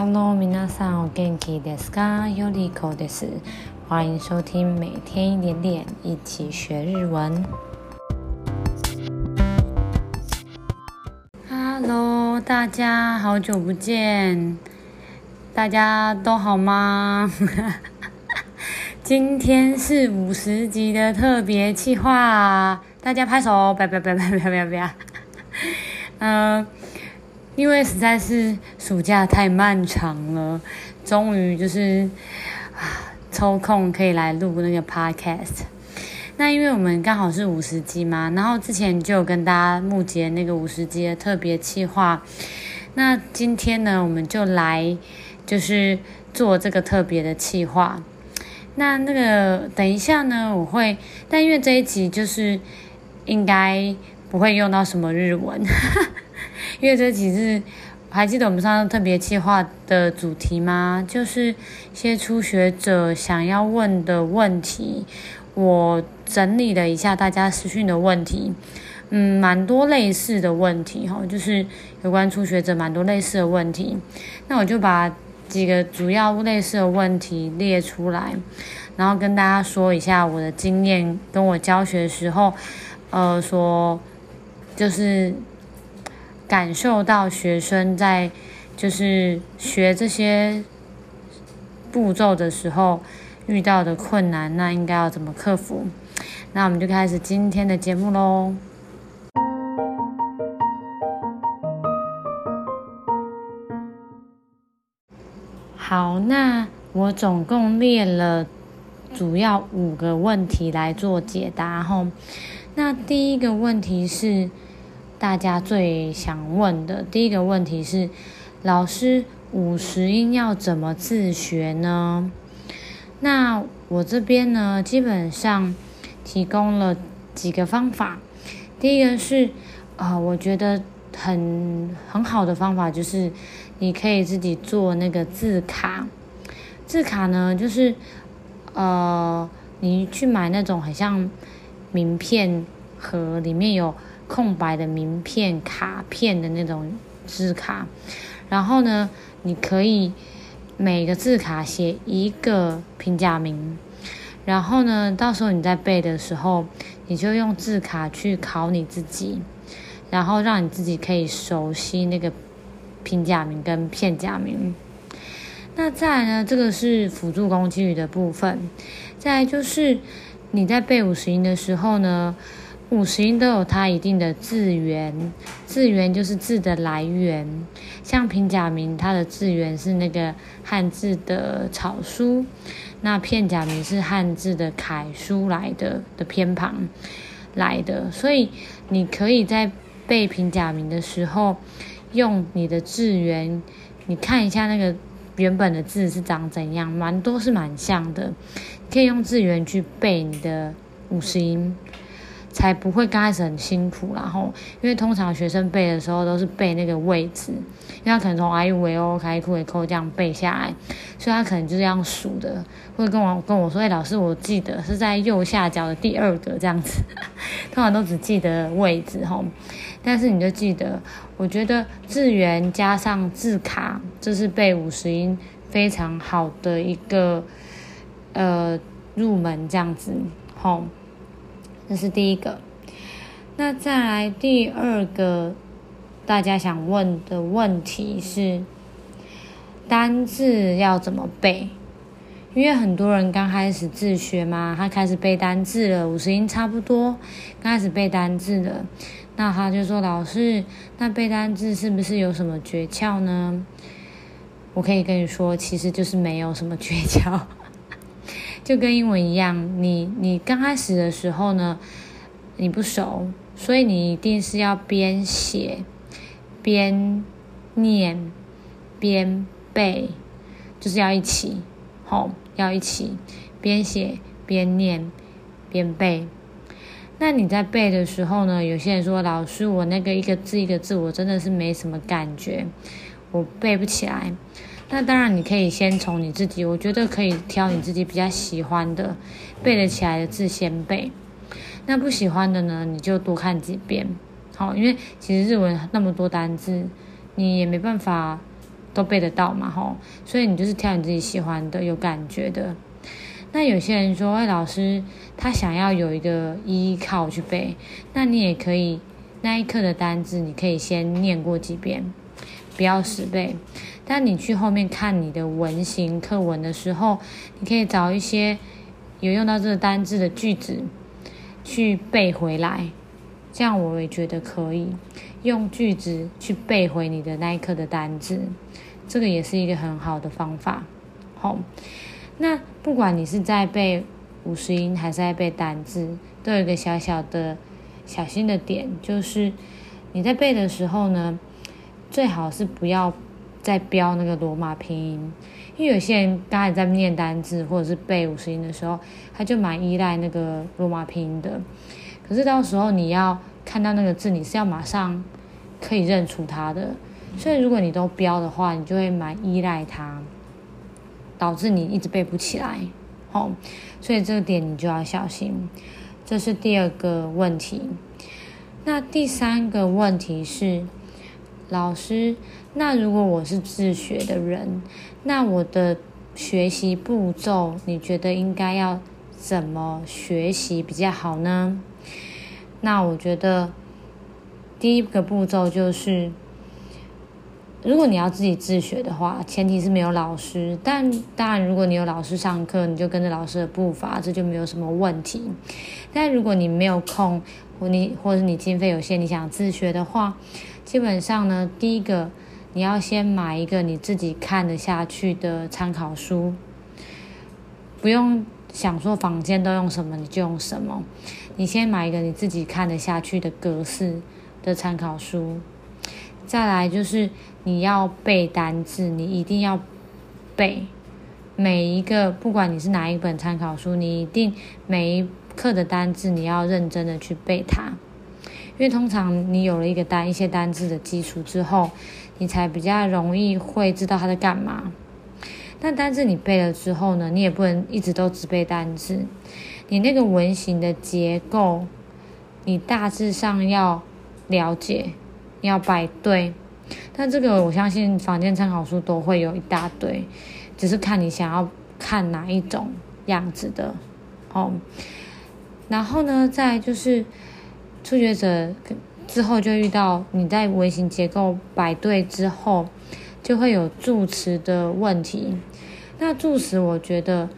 Hello，皆さんお元気ですか？ヨリコです。欢迎收听每天一点点，一起学日文。Hello，大家好久不见，大家都好吗？今天是五十集的特别企划，大家拍手！不要不要不要不要不要不要！嗯。 因为实在是暑假太漫长了，终于就是啊抽空可以来录那个 podcast。那因为我们刚好是五十集嘛，然后之前就有跟大家募集那个五十集的特别企划。那今天呢，我们就来就是做这个特别的企划。那那个等一下呢，我会，但因为这一集就是应该不会用到什么日文。因为这几日，还记得我们上次特别计划的主题吗？就是一些初学者想要问的问题，我整理了一下大家私讯的问题，嗯，蛮多类似的问题哈，就是有关初学者蛮多类似的问题。那我就把几个主要类似的问题列出来，然后跟大家说一下我的经验，跟我教学的时候，呃，说就是。感受到学生在就是学这些步骤的时候遇到的困难，那应该要怎么克服？那我们就开始今天的节目喽。好，那我总共列了主要五个问题来做解答吼。那第一个问题是。大家最想问的第一个问题是：老师，五十音要怎么自学呢？那我这边呢，基本上提供了几个方法。第一个是，呃，我觉得很很好的方法就是，你可以自己做那个字卡。字卡呢，就是呃，你去买那种很像名片盒，里面有。空白的名片、卡片的那种字卡，然后呢，你可以每个字卡写一个平假名，然后呢，到时候你在背的时候，你就用字卡去考你自己，然后让你自己可以熟悉那个平假名跟片假名。那再来呢，这个是辅助工具的部分，再来就是你在背五十音的时候呢。五十音都有它一定的字源，字源就是字的来源。像平假名，它的字源是那个汉字的草书；那片假名是汉字的楷书来的的偏旁来的。所以你可以在背平假名的时候，用你的字源，你看一下那个原本的字是长怎样，蛮多是蛮像的。可以用字源去背你的五十音。才不会刚开始很辛苦，然后因为通常学生背的时候都是背那个位置，因为他可能从 I U V O 开库为扣这样背下来，所以他可能就是这样数的，会跟我跟我说：“哎，老师，我记得是在右下角的第二个这样子。”通常都只记得位置哈，但是你就记得，我觉得字源加上字卡，这是背五十音非常好的一个呃入门这样子，吼。这是第一个，那再来第二个，大家想问的问题是单字要怎么背？因为很多人刚开始自学嘛，他开始背单字了，五十音差不多，刚开始背单字了，那他就说：“老师，那背单字是不是有什么诀窍呢？”我可以跟你说，其实就是没有什么诀窍。就跟英文一样，你你刚开始的时候呢，你不熟，所以你一定是要边写边念边背，就是要一起，吼，要一起边写边念边背。那你在背的时候呢，有些人说，老师，我那个一个字一个字，我真的是没什么感觉，我背不起来。那当然，你可以先从你自己，我觉得可以挑你自己比较喜欢的、背得起来的字先背。那不喜欢的呢，你就多看几遍。好，因为其实日文那么多单字，你也没办法都背得到嘛，吼，所以你就是挑你自己喜欢的、有感觉的。那有些人说，哎，老师他想要有一个依靠去背，那你也可以那一课的单字，你可以先念过几遍，不要死背。但你去后面看你的文型课文的时候，你可以找一些有用到这个单字的句子去背回来，这样我也觉得可以用句子去背回你的那一课的单字，这个也是一个很好的方法。好。那不管你是在背五十音还是在背单字，都有一个小小的小心的点，就是你在背的时候呢，最好是不要在标那个罗马拼音，因为有些人刚才在念单字或者是背五十音的时候，他就蛮依赖那个罗马拼音的。可是到时候你要看到那个字，你是要马上可以认出它的，所以如果你都标的话，你就会蛮依赖它。导致你一直背不起来，哦，所以这个点你就要小心。这是第二个问题。那第三个问题是，老师，那如果我是自学的人，那我的学习步骤，你觉得应该要怎么学习比较好呢？那我觉得第一个步骤就是。如果你要自己自学的话，前提是没有老师。但当然，如果你有老师上课，你就跟着老师的步伐，这就没有什么问题。但如果你没有空，或你或者你经费有限，你想自学的话，基本上呢，第一个你要先买一个你自己看得下去的参考书，不用想说房间都用什么你就用什么，你先买一个你自己看得下去的格式的参考书。再来就是你要背单字，你一定要背每一个，不管你是哪一本参考书，你一定每一课的单字你要认真的去背它，因为通常你有了一个单一些单字的基础之后，你才比较容易会知道它在干嘛。但单字你背了之后呢，你也不能一直都只背单字，你那个文型的结构，你大致上要了解。要摆对，但这个我相信坊间参考书都会有一大堆，只是看你想要看哪一种样子的哦。然后呢，再就是初学者之后就遇到你在文型结构摆对之后，就会有助词的问题。那助词我觉得，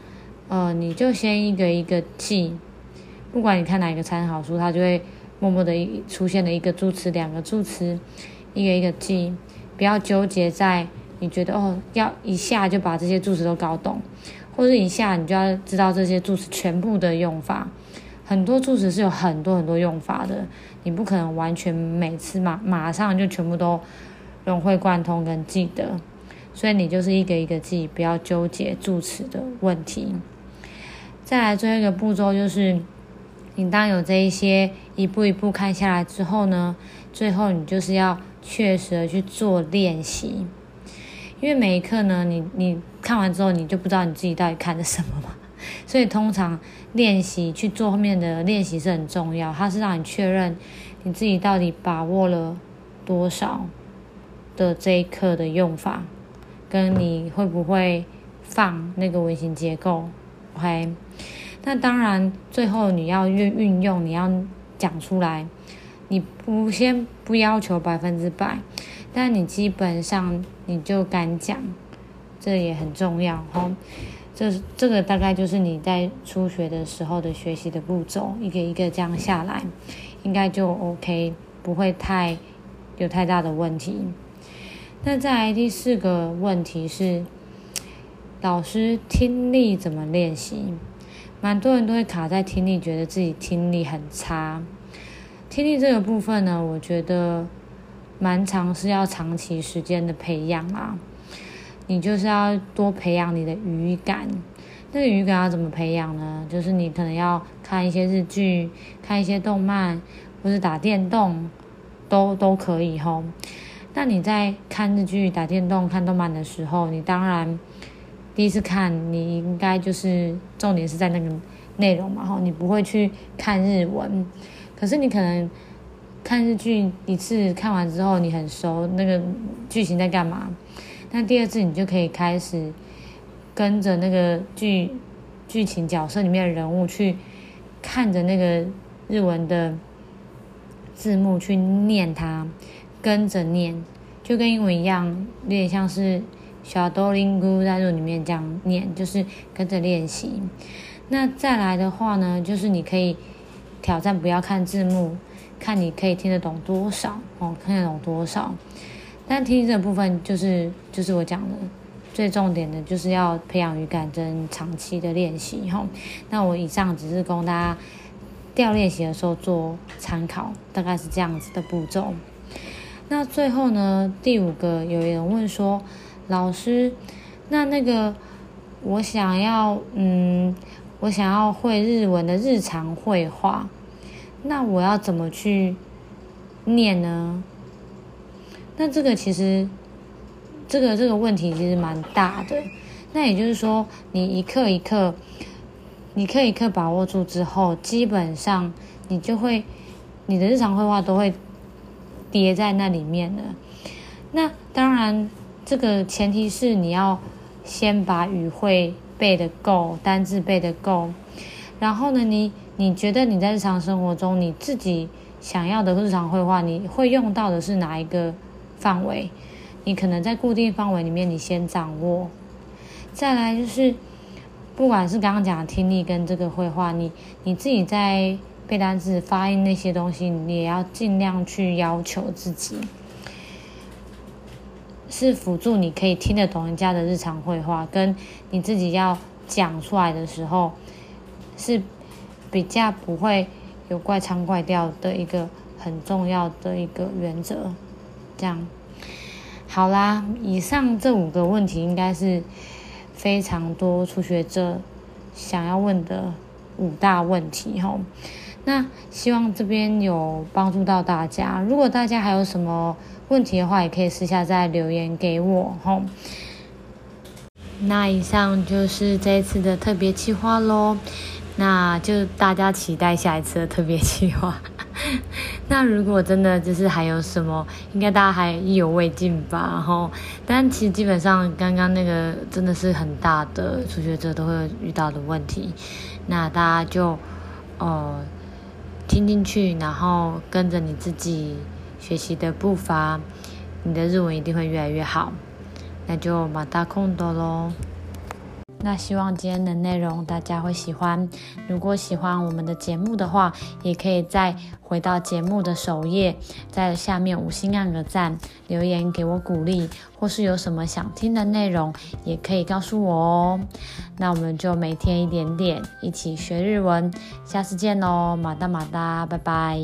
呃，你就先一个一个记，不管你看哪一个参考书，它就会。默默的出现了一个助词，两个助词，一个一个记，不要纠结在你觉得哦，要一下就把这些助词都搞懂，或者一下你就要知道这些助词全部的用法。很多助词是有很多很多用法的，你不可能完全每次马马上就全部都融会贯通跟记得，所以你就是一个一个记，不要纠结助词的问题。再来最后一个步骤就是。你当有这一些一步一步看下来之后呢，最后你就是要确实的去做练习，因为每一课呢，你你看完之后你就不知道你自己到底看的什么嘛，所以通常练习去做后面的练习是很重要，它是让你确认你自己到底把握了多少的这一课的用法，跟你会不会放那个文型结构，OK。那当然，最后你要运运用，你要讲出来，你不先不要求百分之百，但你基本上你就敢讲，这也很重要哦。这这个大概就是你在初学的时候的学习的步骤，一个一个这样下来，应该就 OK，不会太有太大的问题。那再来第四个问题是，老师听力怎么练习？蛮多人都会卡在听力，觉得自己听力很差。听力这个部分呢，我觉得蛮长，是要长期时间的培养啊。你就是要多培养你的语感。那个语感要怎么培养呢？就是你可能要看一些日剧，看一些动漫，或是打电动，都都可以吼。那你在看日剧、打电动、看动漫的时候，你当然。第一次看，你应该就是重点是在那个内容嘛，吼，你不会去看日文，可是你可能看日剧一次看完之后，你很熟那个剧情在干嘛，那第二次你就可以开始跟着那个剧剧情角色里面的人物去看着那个日文的字幕去念它，跟着念，就跟英文一样，有点像是小多林姑在日文里面这样念，就是跟着练习。那再来的话呢，就是你可以挑战不要看字幕，看你可以听得懂多少哦，看得懂多少。但听这部分就是就是我讲的最重点的，就是要培养语感跟长期的练习哈。那我以上只是供大家调练习的时候做参考，大概是这样子的步骤。那最后呢，第五个有人问说，老师，那那个我想要嗯。我想要会日文的日常会话，那我要怎么去念呢？那这个其实，这个这个问题其实蛮大的。那也就是说，你一课一课，一课一课把握住之后，基本上你就会，你的日常会话都会叠在那里面了。那当然，这个前提是你要先把语汇。背得够，单字背得够，然后呢，你你觉得你在日常生活中你自己想要的日常会话，你会用到的是哪一个范围？你可能在固定范围里面，你先掌握。再来就是，不管是刚刚讲的听力跟这个绘画，你你自己在背单词、发音那些东西，你也要尽量去要求自己。是辅助你可以听得懂人家的日常绘画，跟你自己要讲出来的时候，是比较不会有怪腔怪调的一个很重要的一个原则。这样，好啦，以上这五个问题应该是非常多初学者想要问的五大问题吼。那希望这边有帮助到大家。如果大家还有什么问题的话，也可以私下再留言给我吼。那以上就是这一次的特别计划喽，那就大家期待下一次的特别计划。那如果真的就是还有什么，应该大家还意犹未尽吧吼。但其实基本上刚刚那个真的是很大的初学者都会遇到的问题，那大家就哦。呃听进去，然后跟着你自己学习的步伐，你的日文一定会越来越好。那就马达空多喽。那希望今天的内容大家会喜欢。如果喜欢我们的节目的话，也可以再回到节目的首页，在下面五星按个赞，留言给我鼓励，或是有什么想听的内容，也可以告诉我哦。那我们就每天一点点，一起学日文。下次见喽，马达马达，拜拜。